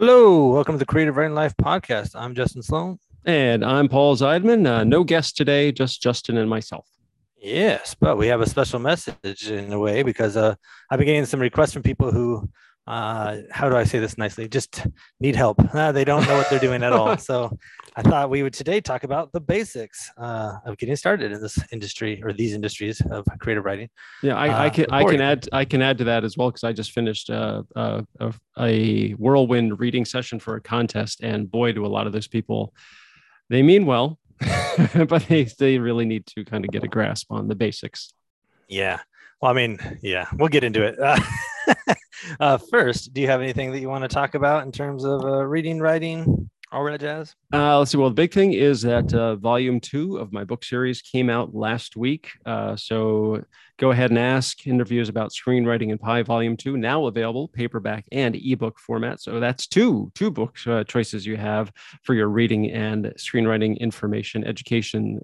Hello, welcome to the Creative Writing Life podcast. I'm Justin Sloan. And I'm Paul Zeidman. Uh, no guest today, just Justin and myself. Yes, but we have a special message in a way because uh, I've been getting some requests from people who, uh, how do I say this nicely? Just need help. Uh, they don't know what they're doing at all. So I thought we would today talk about the basics uh, of getting started in this industry or these industries of creative writing. Yeah, I, I uh, can I can add I can add to that as well because I just finished uh, uh, a, a whirlwind reading session for a contest, and boy, do a lot of those people they mean well, but they they really need to kind of get a grasp on the basics. Yeah. Well, I mean, yeah, we'll get into it. Uh, uh, first, do you have anything that you want to talk about in terms of uh, reading, writing, all that jazz? Uh, let's see. Well, the big thing is that uh, volume two of my book series came out last week. Uh, so go ahead and ask interviews about screenwriting and Pi volume two now available paperback and ebook format. So that's two two book uh, choices you have for your reading and screenwriting information education.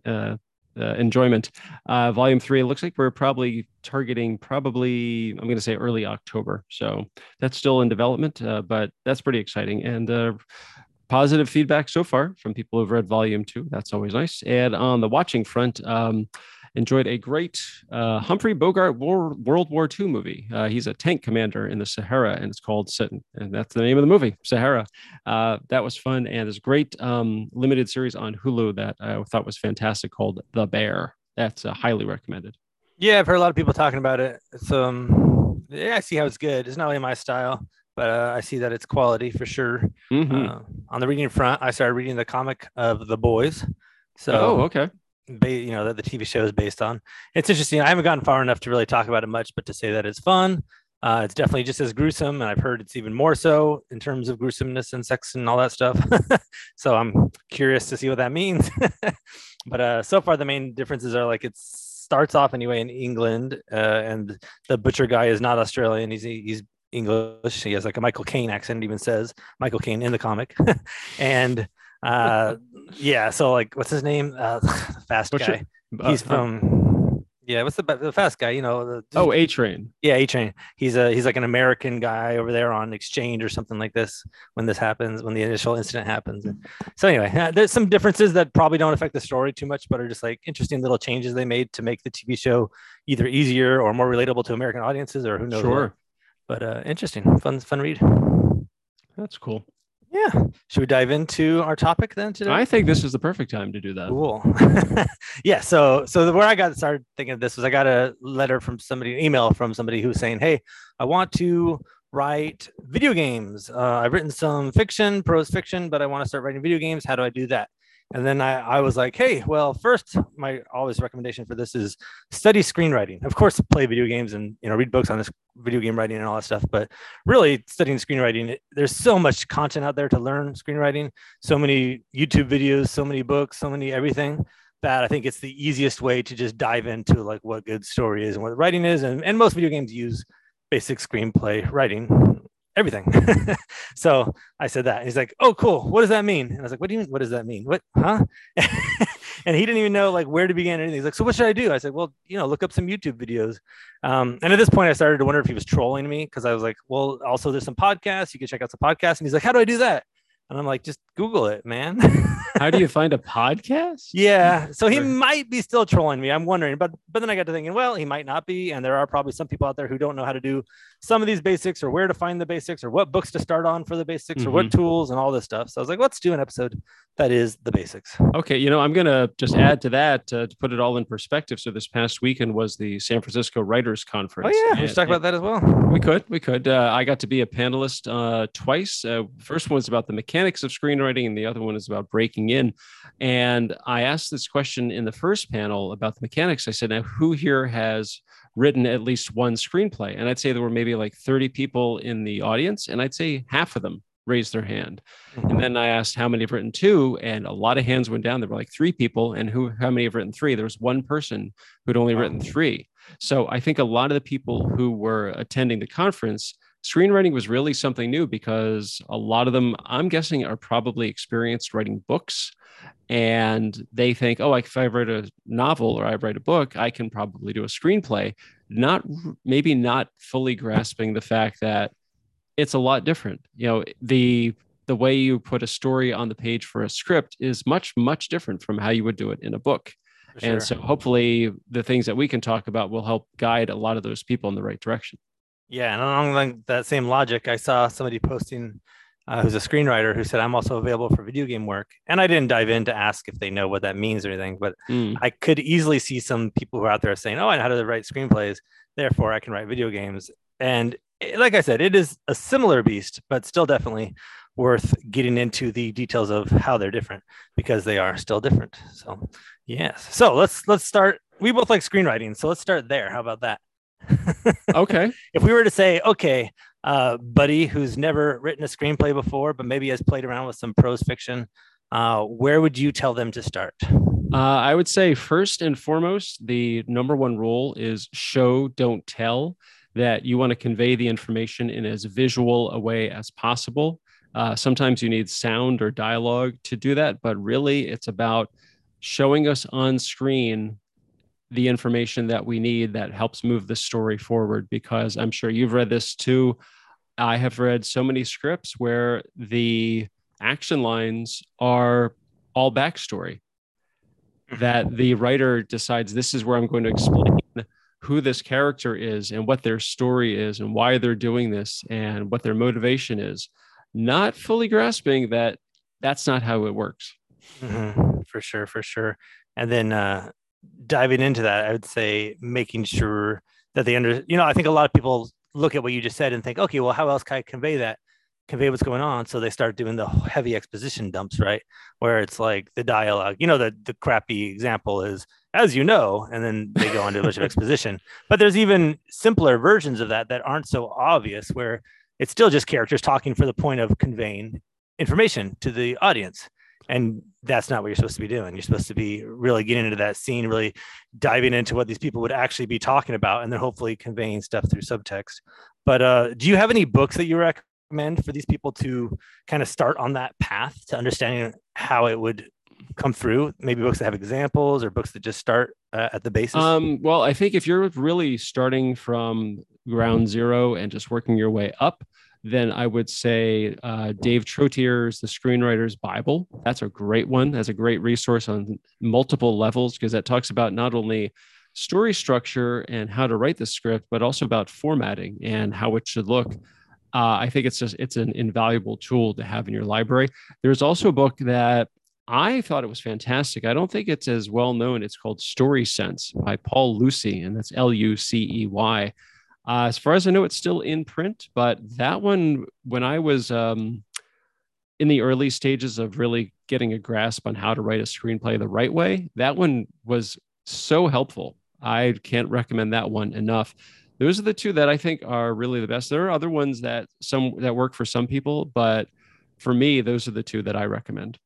Uh, enjoyment. Uh, volume three, it looks like we're probably targeting probably, I'm going to say early October. So that's still in development, uh, but that's pretty exciting. And uh, positive feedback so far from people who've read volume two. That's always nice. And on the watching front, um, enjoyed a great uh, Humphrey Bogart War, World War II movie. Uh, he's a tank commander in the Sahara, and it's called Sitting, and that's the name of the movie, Sahara. Uh, that was fun, and there's a great um, limited series on Hulu that I thought was fantastic called The Bear. That's uh, highly recommended. Yeah, I've heard a lot of people talking about it. It's um, yeah, I see how it's good. It's not really my style but uh, I see that it's quality for sure. Mm-hmm. Uh, on the reading front, I started reading the comic of The Boys. So, oh, okay. You know that the TV show is based on. It's interesting. I haven't gotten far enough to really talk about it much, but to say that it's fun, uh, it's definitely just as gruesome, and I've heard it's even more so in terms of gruesomeness and sex and all that stuff. so I'm curious to see what that means. but uh, so far, the main differences are like it starts off anyway in England, uh, and the butcher guy is not Australian. He's he's English. He has like a Michael Caine accent. Even says Michael Caine in the comic, and uh, yeah. So like, what's his name? Uh, fast what's guy. Your, he's uh, from yeah. What's the the fast guy? You know. The, oh, A Train. Yeah, A Train. He's a he's like an American guy over there on exchange or something like this when this happens when the initial incident happens. So anyway, uh, there's some differences that probably don't affect the story too much, but are just like interesting little changes they made to make the TV show either easier or more relatable to American audiences, or who knows. Sure. What but uh, interesting, fun, fun read. That's cool. Yeah. Should we dive into our topic then today? I think this is the perfect time to do that. Cool. yeah. So, so the, where I got started thinking of this was I got a letter from somebody, an email from somebody who was saying, "Hey, I want to write video games. Uh, I've written some fiction, prose fiction, but I want to start writing video games. How do I do that?" And then I, I was like, hey, well, first, my always recommendation for this is study screenwriting. Of course, play video games and you know read books on this video game writing and all that stuff. But really, studying screenwriting, there's so much content out there to learn screenwriting. So many YouTube videos, so many books, so many everything that I think it's the easiest way to just dive into like what good story is and what writing is. And, and most video games use basic screenplay writing everything. so I said that. He's like, oh, cool. What does that mean? And I was like, what do you mean? What does that mean? What, huh? and he didn't even know like where to begin or anything. He's like, so what should I do? I said, well, you know, look up some YouTube videos. Um, and at this point, I started to wonder if he was trolling me because I was like, well, also there's some podcasts. You can check out some podcasts. And he's like, how do I do that? And I'm like, just Google it, man. How do you find a podcast? Yeah. So he might be still trolling me. I'm wondering. But but then I got to thinking, well, he might not be. And there are probably some people out there who don't know how to do some of these basics or where to find the basics or what books to start on for the basics mm-hmm. or what mm-hmm. tools and all this stuff. So I was like, let's do an episode that is the basics. Okay. You know, I'm going to just add to that uh, to put it all in perspective. So this past weekend was the San Francisco Writers Conference. Oh, yeah. Let's talk about that as well. We could. We could. Uh, I got to be a panelist uh, twice. Uh, first one was about the mechanics of screenwriting, and the other one is about breaking in. And I asked this question in the first panel about the mechanics. I said, now, who here has written at least one screenplay. And I'd say there were maybe like 30 people in the audience, and I'd say half of them raised their hand. Mm-hmm. And then I asked how many have written two, and a lot of hands went down. There were like three people, and who how many have written three? There was one person who'd only written three. So I think a lot of the people who were attending the conference, screenwriting was really something new because a lot of them, I'm guessing, are probably experienced writing books and they think, oh, if I write a novel or I write a book, I can probably do a screenplay. Not maybe not fully grasping the fact that it's a lot different. You know, the the way you put a story on the page for a script is much, much different from how you would do it in a book. Sure. And so hopefully the things that we can talk about will help guide a lot of those people in the right direction. Yeah. And along that same logic, I saw somebody posting uh, who's a screenwriter who said, I'm also available for video game work. And I didn't dive in to ask if they know what that means or anything, but mm. I could easily see some people who are out there saying, Oh, I know how to write screenplays. Therefore, I can write video games. And eh, like I said, it is a similar beast, but still definitely worth getting into the details of how they're different because they are still different. So, yes. So let's let's start. We both like screenwriting, so let's start there. How about that? Okay. If we were to say, okay, uh, buddy who's never written a screenplay before, but maybe has played around with some prose fiction, uh, where would you tell them to start? Uh, I would say first and foremost, the number one rule is show, don't tell. That you want to convey the information in as visual a way as possible. Uh, sometimes you need sound or dialogue to do that, but really it's about showing us on screen the information that we need that helps move the story forward. Because I'm sure you've read this too. I have read so many scripts where the action lines are all backstory that mm-hmm. the writer decides this is where I'm going to explain who this character is and what their story is and why they're doing this and what their motivation is not fully grasping that that's not how it works. Mm-hmm. For sure, for sure. And then uh, diving into that, I would say making sure that they under, you know, I think a lot of people look at what you just said and think, okay, well, how else can I convey that? Convey what's going on. So they start doing the heavy exposition dumps, right? Where it's like the dialogue, you know, the, the crappy example is, as you know, and then they go into a bunch of exposition. But there's even simpler versions of that that aren't so obvious where it's still just characters talking for the point of conveying information to the audience and that's not what you're supposed to be doing. You're supposed to be really getting into that scene really diving into what these people would actually be talking about and then hopefully conveying stuff through subtext. But uh, do you have any books that you recommend for these people to kind of start on that path to understanding how it would come through? Maybe books that have examples or books that just start uh, at the basis? Um, well i think if you're really starting from ground zero and just working your way up, then I would say uh, Dave Trottier's The Screenwriter's Bible. That's a great one. That's a great resource on multiple levels because that talks about not only story structure and how to write the script, but also about formatting and how it should look. Uh, I think it's just it's an invaluable tool to have in your library. There's also a book that I thought it was fantastic. I don't think it's as well known. It's called Story Sense by Paul Lucey, and that's L U C E Y. Uh, as far as I know, it's still in print, but that one, when I was um, in the early stages of really getting a grasp on how to write a screenplay the right way, that one was so helpful. I can't recommend that one enough. Those are the two that I think are really the best. There are other ones that some that work for some people, but for me, those are the two that I recommend.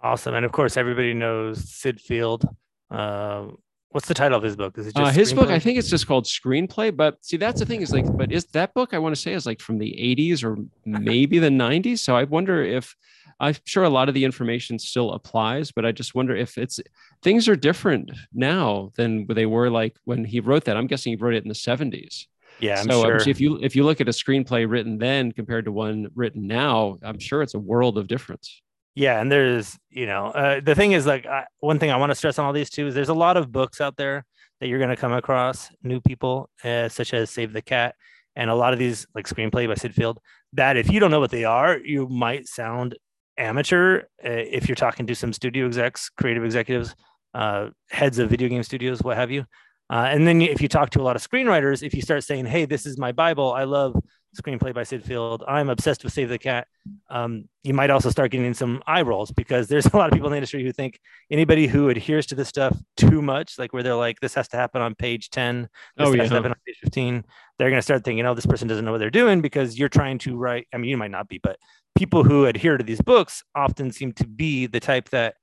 Awesome, and of course, everybody knows Syd Field. Uh, What's the title of his book? Is it uh, his book? I think it's just called Screenplay. But see, that's the thing is like, but is that book I want to say is like from the 80s or maybe the 90s? So I wonder if I'm sure a lot of the information still applies, but I just wonder if it's things are different now than they were like when he wrote that. I'm guessing he wrote it in the 70s. Yeah, I'm so sure. if you if you look at a screenplay written then compared to one written now, I'm sure it's a world of difference yeah and there's you know uh, the thing is like I, one thing i want to stress on all these too is there's a lot of books out there that you're going to come across new people uh, such as save the cat and a lot of these like screenplay by Syd Field that if you don't know what they are you might sound amateur uh, if you're talking to some studio execs creative executives uh, heads of video game studios what have you uh, and then if you talk to a lot of screenwriters if you start saying hey this is my bible i love screenplay by Syd Field. I'm obsessed with Save the Cat. Um, you might also start getting some eye rolls because there's a lot of people in the industry who think anybody who adheres to this stuff too much, like where they're like, this has to happen on page 10, this oh, has yeah. to happen on page 15, they're going to start thinking, oh, this person doesn't know what they're doing because you're trying to write. I mean, you might not be, but people who adhere to these books often seem to be the type that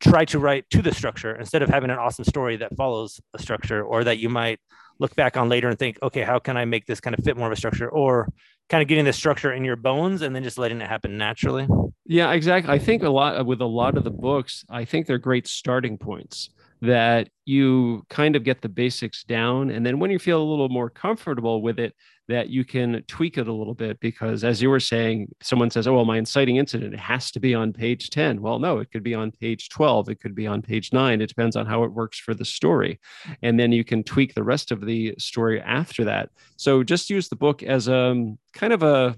try to write to the structure instead of having an awesome story that follows a structure or that you might look back on later and think, okay, how can I make this kind of fit more of a structure or kind of getting the structure in your bones and then just letting it happen naturally? Yeah, exactly. I think a lot with a lot of the books, I think they're great starting points. That you kind of get the basics down. And then when you feel a little more comfortable with it, that you can tweak it a little bit because as you were saying someone says oh well my inciting incident it has to be on page 10 well no it could be on page 12 it could be on page 9 it depends on how it works for the story. And then you can tweak the rest of the story after that. So just use the book as a um, kind of a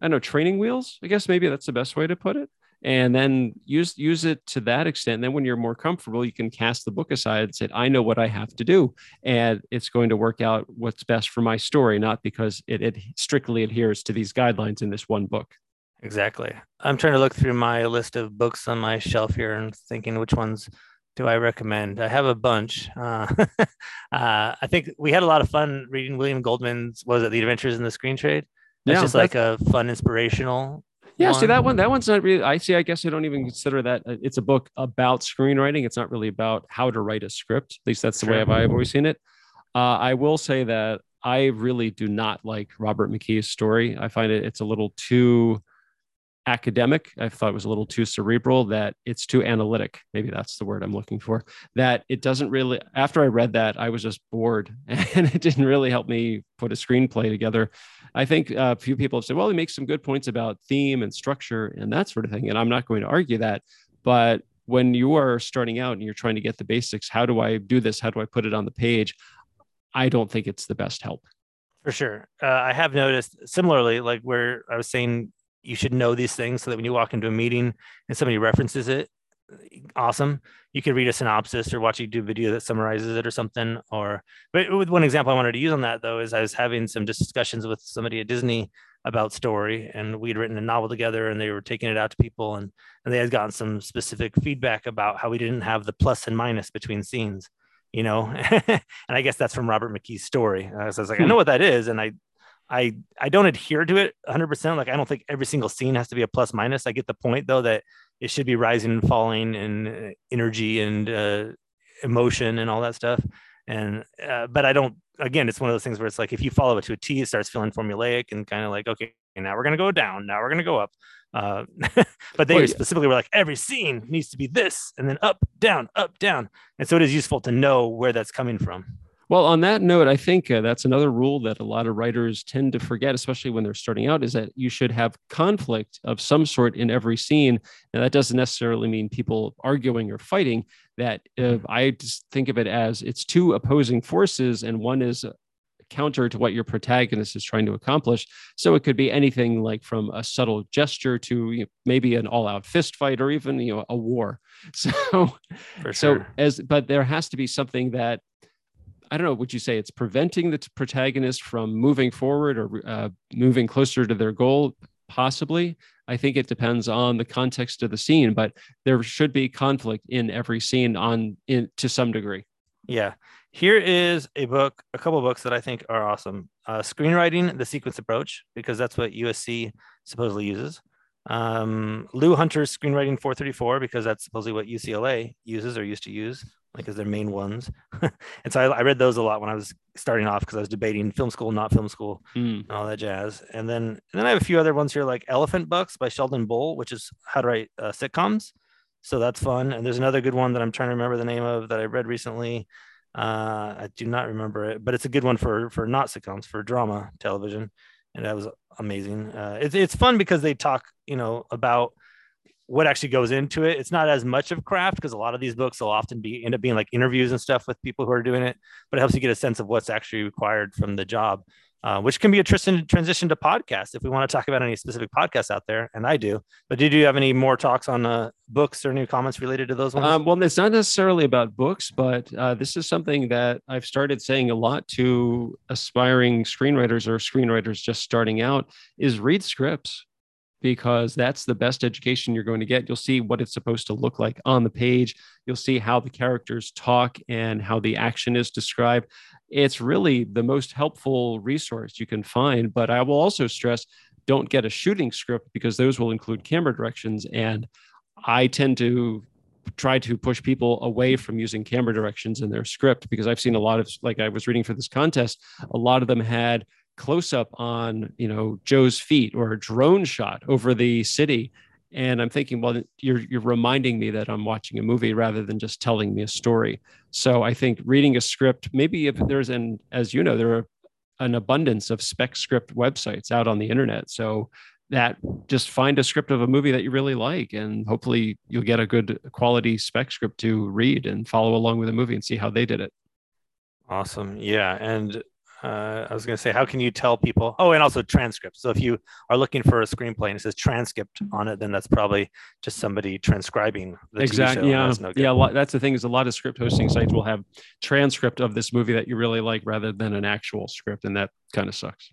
i don't know training wheels i guess maybe that's the best way to put it and then use use it to that extent. And then when you're more comfortable, you can cast the book aside and say, I know what I have to do. And it's going to work out what's best for my story, not because it, it strictly adheres to these guidelines in this one book. Exactly. I'm trying to look through my list of books on my shelf here and thinking which ones do I recommend? I have a bunch. Uh, uh, I think we had a lot of fun reading William Goldman's, was it The Adventures in the Screen Trade? It's yeah, just like a fun inspirational yeah, one. see that one. That one's not really. I see. I guess I don't even consider that. Uh, it's a book about screenwriting. It's not really about how to write a script. At least that's the sure. way I've, I've always seen it. Uh, I will say that I really do not like Robert McKee's story. I find it it's a little too academic. I thought it was a little too cerebral, that it's too analytic. Maybe that's the word I'm looking for. That it doesn't really, after I read that, I was just bored and it didn't really help me put a screenplay together. I think a few people have said, well, he makes some good points about theme and structure and that sort of thing. And I'm not going to argue that. But when you are starting out and you're trying to get the basics, how do I do this? How do I put it on the page? I don't think it's the best help. For sure. Uh, I have noticed similarly, like where I was saying you should know these things so that when you walk into a meeting and somebody references it, awesome. You could read a synopsis or watch a YouTube video that summarizes it or something. Or, but with one example I wanted to use on that though is I was having some discussions with somebody at Disney about story, and we'd written a novel together, and they were taking it out to people, and and they had gotten some specific feedback about how we didn't have the plus and minus between scenes. You know, and I guess that's from Robert McKee's story. Uh, so I was like, I hmm. know what that is, and I I I don't adhere to it 100%. Like I don't think every single scene has to be a plus minus. I get the point though that it should be rising and falling and uh, energy and uh, emotion and all that stuff. And uh, but I don't. Again, it's one of those things where it's like if you follow it to a T, it starts feeling formulaic and kind of like okay, now we're gonna go down. Now we're gonna go up. Uh, but they well, specifically were like every scene needs to be this and then up, down, up, down. And so it is useful to know where that's coming from. Well, on that note, I think uh, that's another rule that a lot of writers tend to forget, especially when they're starting out, is that you should have conflict of some sort in every scene. And that doesn't necessarily mean people arguing or fighting. That uh, I just think of it as it's two opposing forces, and one is counter to what your protagonist is trying to accomplish. So it could be anything like from a subtle gesture to you know, maybe an all-out fist fight or even you know a war. So, sure. so as but there has to be something that I don't know, would you say it's preventing the protagonist from moving forward or uh, moving closer to their goal? Possibly. I think it depends on the context of the scene, but there should be conflict in every scene on in to some degree. Yeah. Here is a book, a couple books that I think are awesome. Uh, screenwriting, the sequence approach, because that's what USC supposedly uses. Um, Lew Hunter's screenwriting 434, because that's supposedly what UCLA uses or used to use like as their main ones. and so I, I, read those a lot when I was starting off because I was debating film school, not film school, mm. and all that jazz. And then and then I have a few other ones here like Elephant Bucks by Sheldon Bull, which is how to write uh, sitcoms. So that's fun. And there's another good one that I'm trying to remember the name of that I read recently. Uh, I do not remember it, but it's a good one for for not sitcoms for drama television, and that was amazing. Uh, it's it's fun because they talk, you know, about what actually goes into it. It's not as much of craft because a lot of these books will often be end up being like interviews and stuff with people who are doing it, but it helps you get a sense of what's actually required from the job, uh, which can be a transition to podcast if we want to talk about any specific podcasts out there. And I do. But did you have any more talks on uh, books or any comments related to those ones? Um, well, it's not necessarily about books, but uh, this is something that I've started saying a lot to aspiring screenwriters or screenwriters just starting out is read scripts because that's the best education you're going to get. You'll see what it's supposed to look like on the page. You'll see how the characters talk and how the action is described. It's really the most helpful resource you can find. But I will also stress don't get a shooting script because those will include camera directions. And I tend to try to push people away from using camera directions in their script because I've seen a lot of, like I was reading for this contest, a lot of them had close up on you know Joe's feet or a drone shot over the city and I'm thinking, well, you're you're reminding me that I'm watching a movie rather than just telling me a story. So I think reading a script, maybe if there's an, as you know, there are an abundance of spec script websites out on the internet. So that just find a script of a movie that you really like, and hopefully you'll get a good quality spec script to read and follow along with the movie and see how they did it. Awesome. Yeah. And uh, I was going to say, how can you tell people? Oh, and also transcripts. So if you are looking for a screenplay and it says transcript on it, then that's probably just somebody transcribing the exactly. Yeah, that's no yeah. Lot, that's the thing is a lot of script hosting sites will have transcript of this movie that you really like rather than an actual script, and that kind of sucks.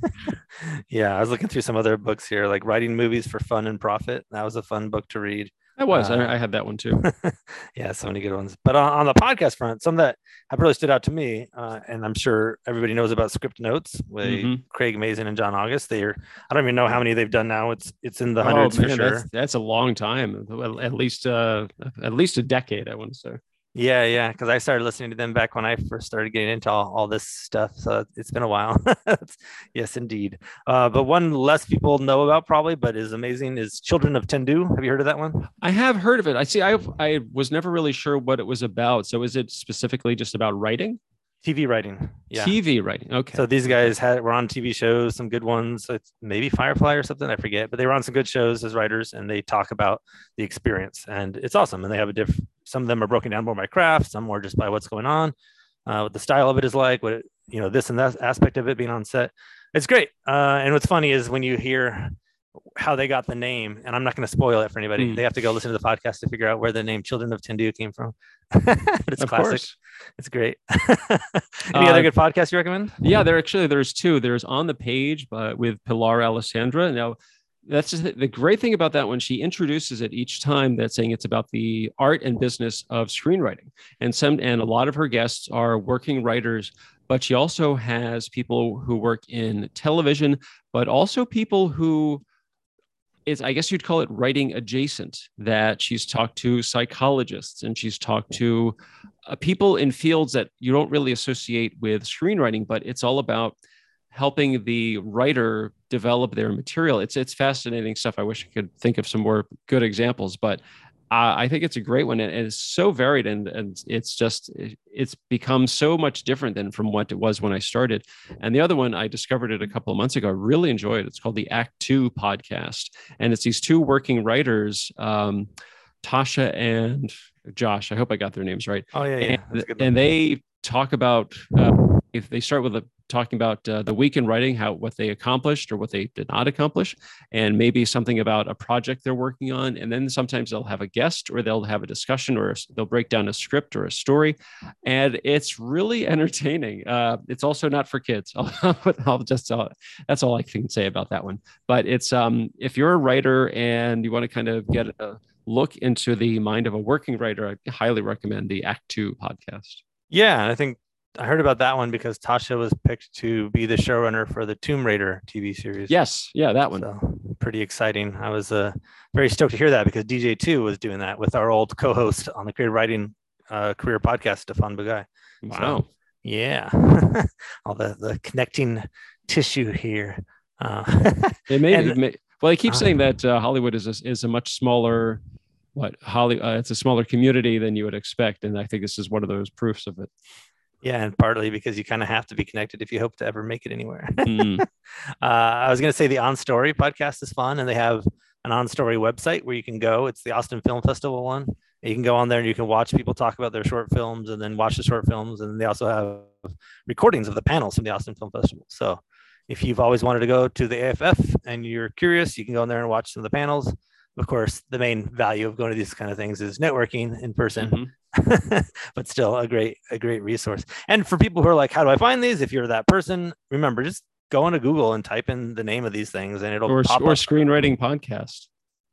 yeah, I was looking through some other books here, like writing movies for fun and profit. That was a fun book to read. I was. Uh, I, I, had that one too. yeah, so many good ones. But on, on, the podcast front, some that have really stood out to me, uh, and I'm sure everybody knows about Script Notes with mm-hmm. Craig Mazin and John August. They're I don't even know how many they've done now. It's it's in the oh, hundreds oh, man, for sure. That's, that's, a long time. At least uh, at least a decade, I want to say. Yeah, yeah, because I started listening to them back when I first started getting into all, all this stuff. So it's been a while. yes, indeed. Uh, but one less people know about probably, but is amazing is Children of Tendu. Have you heard of that one? I have heard of it. I see. I I was never really sure what it was about. So is it specifically just about writing? TV writing. Yeah. TV writing. Okay. So these guys had were on TV shows, some good ones. It's maybe Firefly or something. I forget, but they were on some good shows as writers, and they talk about the experience, and it's awesome. And they have a diff. Some of them are broken down more by craft, some more just by what's going on, uh, what the style of it is like, what it, you know, this and that aspect of it being on set. It's great. Uh, and what's funny is when you hear how they got the name, and I'm not going to spoil it for anybody. Mm. They have to go listen to the podcast to figure out where the name Children of Tendu came from. it's of classic. Course. It's great. Any uh, other good podcasts you recommend? Yeah, there actually there's two. There's on the page, but with Pilar Alessandra. Now, that's just the great thing about that one. She introduces it each time that saying it's about the art and business of screenwriting, and some and a lot of her guests are working writers but she also has people who work in television, but also people who is I guess you'd call it writing adjacent. That she's talked to psychologists and she's talked to uh, people in fields that you don't really associate with screenwriting, but it's all about helping the writer develop their material. It's it's fascinating stuff. I wish I could think of some more good examples, but uh, I think it's a great one, and it's so varied, and and it's just it's become so much different than from what it was when I started. And the other one, I discovered it a couple of months ago. I really enjoyed it. It's called the Act Two podcast, and it's these two working writers, um, Tasha and Josh. I hope I got their names right. Oh yeah, yeah. And, and they talk about uh, if they start with a talking about uh, the week in writing, how what they accomplished or what they did not accomplish, and maybe something about a project they're working on. And then sometimes they'll have a guest or they'll have a discussion or they'll break down a script or a story. And it's really entertaining. Uh, it's also not for kids. I'll, I'll just, uh, that's all I can say about that one. But it's, um, if you're a writer and you want to kind of get a look into the mind of a working writer, I highly recommend the Act Two podcast. Yeah, I think I heard about that one because Tasha was picked to be the showrunner for the Tomb Raider TV series. Yes, yeah, that one. So, pretty exciting. I was uh, very stoked to hear that because DJ Two was doing that with our old co-host on the Creative Writing uh, Career Podcast, Stephan Bugaj. Wow. So, yeah, all the the connecting tissue here. Uh, it may, and, may well. I keep uh, saying that uh, Hollywood is a, is a much smaller what Holly. Uh, it's a smaller community than you would expect, and I think this is one of those proofs of it. Yeah, and partly because you kind of have to be connected if you hope to ever make it anywhere. mm. uh, I was going to say the On Story podcast is fun, and they have an On Story website where you can go. It's the Austin Film Festival one. You can go on there and you can watch people talk about their short films, and then watch the short films. And they also have recordings of the panels from the Austin Film Festival. So if you've always wanted to go to the AFF and you're curious, you can go in there and watch some of the panels of course, the main value of going to these kind of things is networking in person, mm-hmm. but still a great, a great resource. And for people who are like, how do I find these? If you're that person, remember, just go into Google and type in the name of these things and it'll or, pop or up. screenwriting podcast.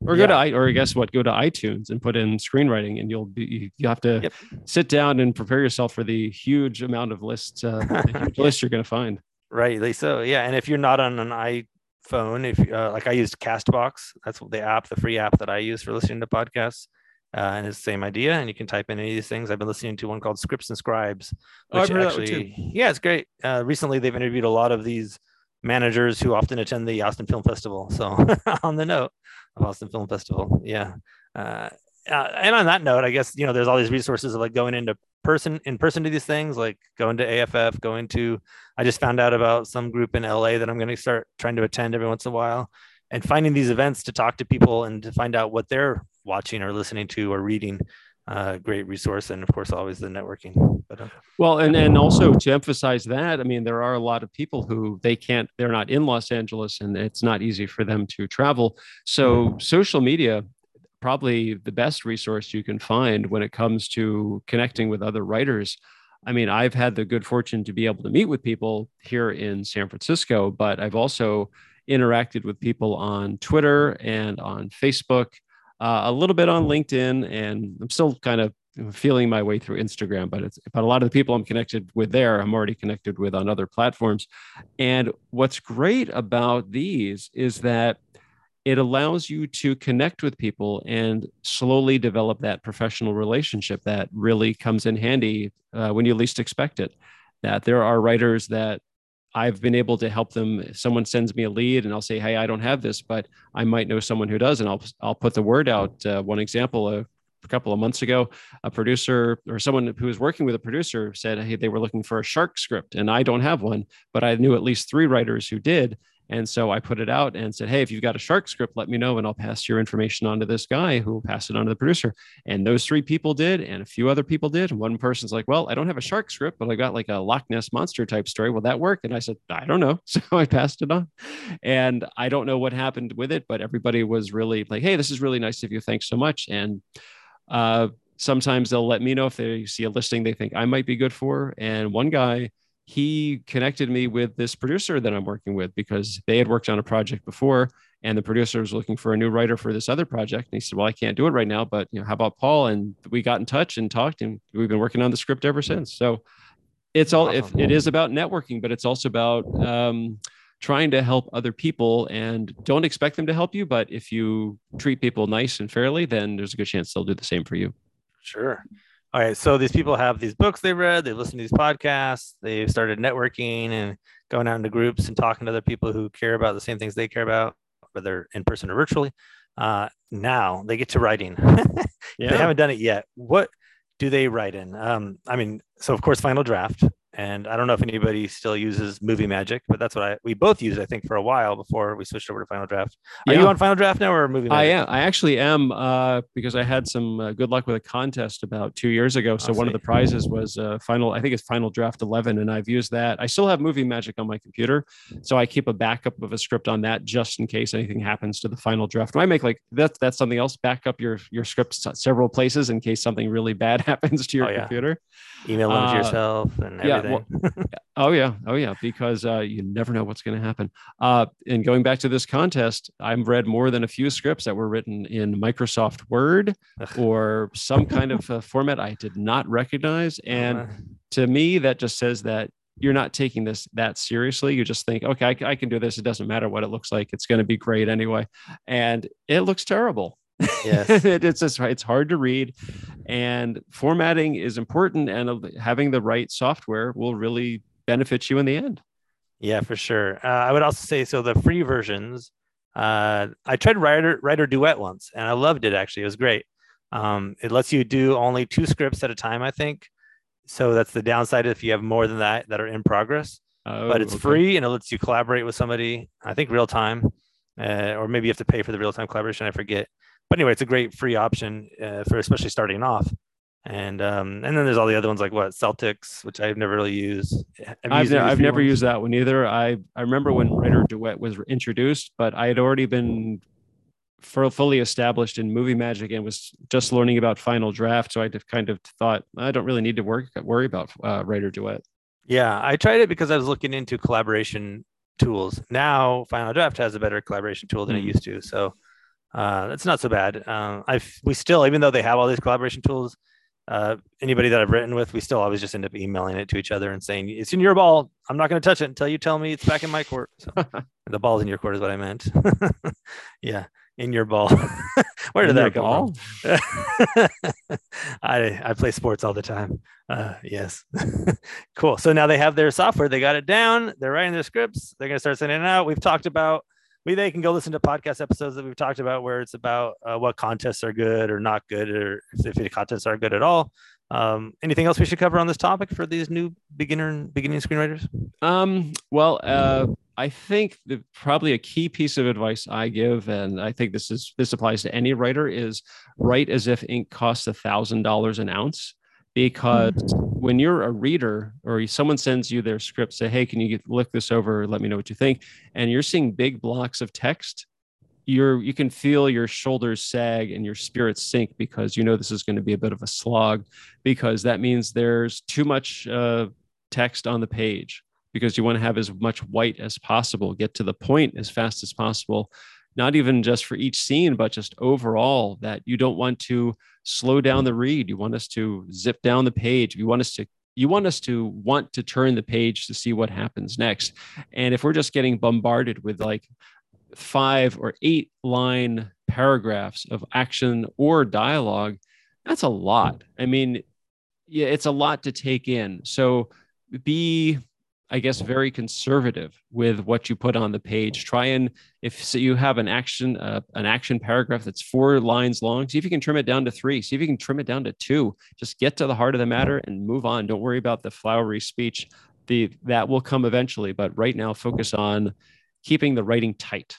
Or yeah. go to or guess what? Go to iTunes and put in screenwriting, and you'll be you have to yep. sit down and prepare yourself for the huge amount of lists, uh, huge list you're going to find. Rightly so, yeah. And if you're not on an i phone if uh, like i used castbox that's the app the free app that i use for listening to podcasts uh, and it's the same idea and you can type in any of these things i've been listening to one called scripts and scribes which oh, actually yeah it's great uh, recently they've interviewed a lot of these managers who often attend the Austin Film Festival. So on the note of Austin Film Festival, yeah. Uh, uh, and on that note, I guess you know there's all these resources of like going into person in person to these things, like going to AFF, going to. I just found out about some group in LA that I'm going to start trying to attend every once in a while, and finding these events to talk to people and to find out what they're watching or listening to or reading. Uh, great resource, and of course, always the networking. But, uh, well, and and also to emphasize that, I mean, there are a lot of people who they can't, they're not in Los Angeles, and it's not easy for them to travel. So, social media probably the best resource you can find when it comes to connecting with other writers. I mean, I've had the good fortune to be able to meet with people here in San Francisco, but I've also interacted with people on Twitter and on Facebook, uh, a little bit on LinkedIn, and I'm still kind of feeling my way through Instagram. But it's but a lot of the people I'm connected with there, I'm already connected with on other platforms. And what's great about these is that it allows you to connect with people and slowly develop that professional relationship that really comes in handy uh, when you least expect it. That there are writers that I've been able to help them. Someone sends me a lead and I'll say, Hey, I don't have this, but I might know someone who does. And I'll, I'll put the word out. Uh, one example, a couple of months ago, a producer or someone who was working with a producer said, Hey, they were looking for a shark script and I don't have one, but I knew at least three writers who did. And so I put it out and said, Hey, if you've got a shark script, let me know and I'll pass your information on to this guy who will pass it on to the producer. And those three people did, and a few other people did. And one person's like, Well, I don't have a shark script, but I got like a Loch Ness monster type story. Will that work? And I said, I don't know. So I passed it on. And I don't know what happened with it, but everybody was really like, Hey, this is really nice of you. Thanks so much. And uh, sometimes they'll let me know if they see a listing they think I might be good for. And one guy, he connected me with this producer that I'm working with because they had worked on a project before and the producer was looking for a new writer for this other project. And he said, well, I can't do it right now, but you know, how about Paul? And we got in touch and talked and we've been working on the script ever since. So it's all, if it is about networking, but it's also about, um, trying to help other people and don't expect them to help you. But if you treat people nice and fairly, then there's a good chance they'll do the same for you. Sure. All right. So these people have these books they read, they listen to these podcasts, they've started networking and going out into groups and talking to other people who care about the same things they care about, whether in person or virtually. Uh, now they get to writing. yeah. They haven't done it yet. What do they write in? Um, I mean, so of course, Final Draft and I don't know if anybody still uses Movie Magic, but that's what I we both used I think for a while before we switched over to Final Draft. Are yeah. you on Final Draft now or Movie Magic? I am. I actually am uh, because I had some uh, good luck with a contest about two years ago. So one of the prizes was uh, Final. I think it's Final Draft 11, and I've used that. I still have Movie Magic on my computer, so I keep a backup of a script on that just in case anything happens to the Final Draft. I make like that's that's something else. Back up your your scripts several places in case something really bad happens to your oh, yeah. computer. Email them to uh, yourself and everything. Yeah, well, oh yeah, oh yeah, because uh, you never know what's going to happen. Uh, and going back to this contest, I've read more than a few scripts that were written in Microsoft Word or some kind of uh, format I did not recognize, and uh-huh. to me, that just says that you're not taking this that seriously. You just think, okay, I, I can do this. It doesn't matter what it looks like. It's going to be great anyway, and it looks terrible. Yes. it's just it's hard to read, and formatting is important, and having the right software will really benefit you in the end. Yeah, for sure. Uh, I would also say so. The free versions, uh, I tried Writer Writer Duet once, and I loved it. Actually, it was great. Um, it lets you do only two scripts at a time, I think. So that's the downside if you have more than that that are in progress. Oh, but it's okay. free and it lets you collaborate with somebody. I think real time, uh, or maybe you have to pay for the real time collaboration. I forget but anyway, it's a great free option uh, for especially starting off. And um, and then there's all the other ones like what Celtx, which I've never really used. I've, ne- I've never ones? used that one either. I I remember when Writer Duet was introduced, but I had already been fully established in movie magic and was just learning about final draft so i kind of thought i don't really need to work worry about uh, writer duet yeah i tried it because i was looking into collaboration tools now final draft has a better collaboration tool than mm. it used to so uh, it's not so bad. Um, I we still, even though they have all these collaboration tools, uh, anybody that I've written with, we still always just end up emailing it to each other and saying, "It's in your ball. I'm not going to touch it until you tell me it's back in my court." So the ball's in your court is what I meant. yeah, in your ball. Where did In that go? I I play sports all the time. Uh, yes, cool. So now they have their software. They got it down. They're writing their scripts. They're gonna start sending it out. We've talked about. We they can go listen to podcast episodes that we've talked about where it's about uh, what contests are good or not good, or if the contests are good at all. Um, anything else we should cover on this topic for these new beginner beginning screenwriters? Um, well, uh, I think that probably a key piece of advice I give, and I think this is this applies to any writer, is write as if ink costs a thousand dollars an ounce. Because when you're a reader or someone sends you their script, say, "Hey, can you get, look this over? Let me know what you think," and you're seeing big blocks of text, you're you can feel your shoulders sag and your spirits sink because you know this is going to be a bit of a slog, because that means there's too much uh, text on the page because you want to have as much white as possible, get to the point as fast as possible, not even just for each scene, but just overall that you don't want to slow down the read. You want us to zip down the page. You want us to you want us to want to turn the page to see what happens next. And if we're just getting bombarded with like five or eight line paragraphs of action or dialogue, that's a lot. I mean, yeah, it's a lot to take in. So be I guess, very conservative with what you put on the page. Try and if so you have an action uh, an action paragraph that's four lines long, see if you can trim it down to three. See if you can trim it down to two. Just get to the heart of the matter and move on. Don't worry about the flowery speech. The that will come eventually, but right now focus on keeping the writing tight.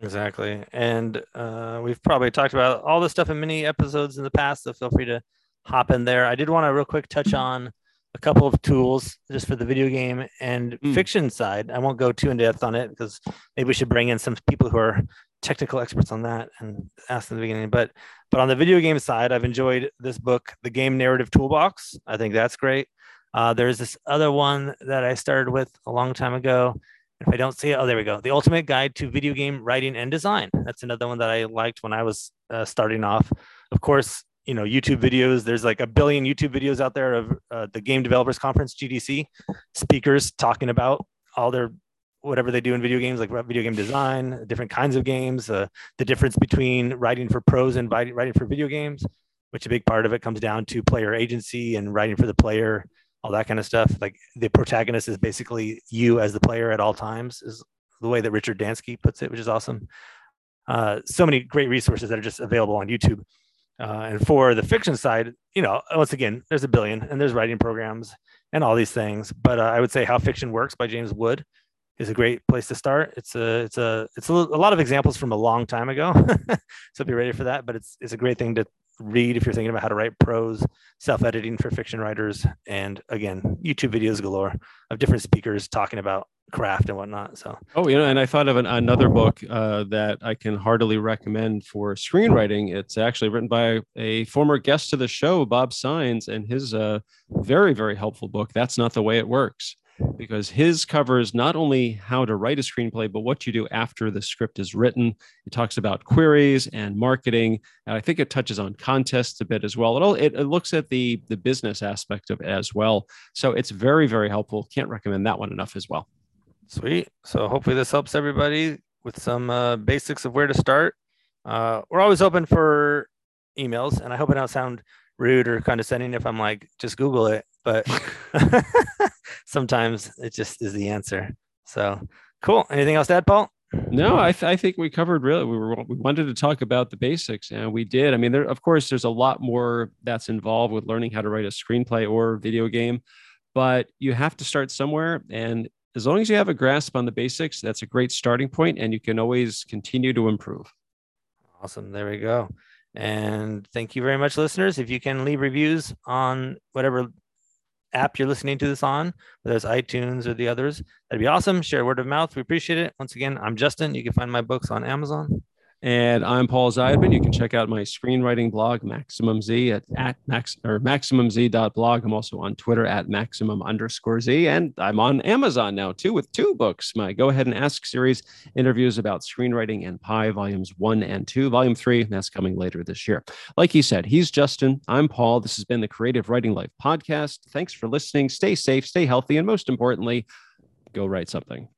Exactly, and uh, we've probably talked about all this stuff in many episodes in the past. So feel free to hop in there. I did want to real quick touch on a couple of tools just for the video game and Mm. fiction side. I won't go too in depth on it because maybe we should bring in some people who are technical experts on that and ask them in the beginning. But but on the video game side, I've enjoyed this book, The Game Narrative Toolbox. I think that's great. Uh, there's this other one that I started with a long time ago. If I don't see it, oh, there we go. The Ultimate Guide to Video Game Writing and Design. That's another one that I liked when I was uh, starting off. Of course, you know YouTube videos. There's like a billion YouTube videos out there of uh, the Game Developers Conference (GDC) speakers talking about all their whatever they do in video games, like video game design, different kinds of games, uh, the difference between writing for pros and writing for video games, which a big part of it comes down to player agency and writing for the player, all that kind of stuff. Like the protagonist is basically you as the player at all times, is the way that Richard Dansky puts it, which is awesome. Uh, so many great resources that are just available on YouTube. Uh, and for the fiction side, you know, once again, there's a billion and there's writing programs and all these things. But uh, I would say How Fiction Works by James Wood is a great place to start. It's a it's a it's a, lot of examples from a long time ago, so be ready for that. But it's it's a great thing to read if you're thinking about how to write prose, self editing for fiction writers, and again, YouTube videos galore of different speakers talking about craft and whatnot. So, oh, you know, and I thought of an, another book uh, that I can heartily recommend for screenwriting. It's actually written by a former guest to the show, Bob Saenz, and his uh, very, very helpful book. That's not the way it works. Because his covers not only how to write a screenplay, but what you do after the script is written. It talks about queries and marketing. And I think it touches on contests a bit as well. It, all, it, it looks at the, the business aspect of it as well. So it's very, very helpful. Can't recommend that one enough as well. Sweet. So hopefully this helps everybody with some uh, basics of where to start. Uh, we're always open for emails, and I hope I don't sound rude or condescending if I'm like, just Google it. But sometimes it just is the answer. So cool. Anything else to add, Paul? No, I, th- I think we covered really. We were we wanted to talk about the basics, and we did. I mean, there of course there's a lot more that's involved with learning how to write a screenplay or video game, but you have to start somewhere. And as long as you have a grasp on the basics, that's a great starting point, and you can always continue to improve. Awesome. There we go. And thank you very much, listeners. If you can leave reviews on whatever app you're listening to this on, whether it's iTunes or the others, that'd be awesome. Share word of mouth. We appreciate it. Once again, I'm Justin. You can find my books on Amazon. And I'm Paul Zeidman. You can check out my screenwriting blog, Maximum Z, at, at max or maximumz.blog. I'm also on Twitter at maximum underscore Z. And I'm on Amazon now too with two books. My Go Ahead and Ask series interviews about screenwriting and Pi volumes one and two. Volume three, that's coming later this year. Like he said, he's Justin. I'm Paul. This has been the Creative Writing Life podcast. Thanks for listening. Stay safe, stay healthy, and most importantly, go write something.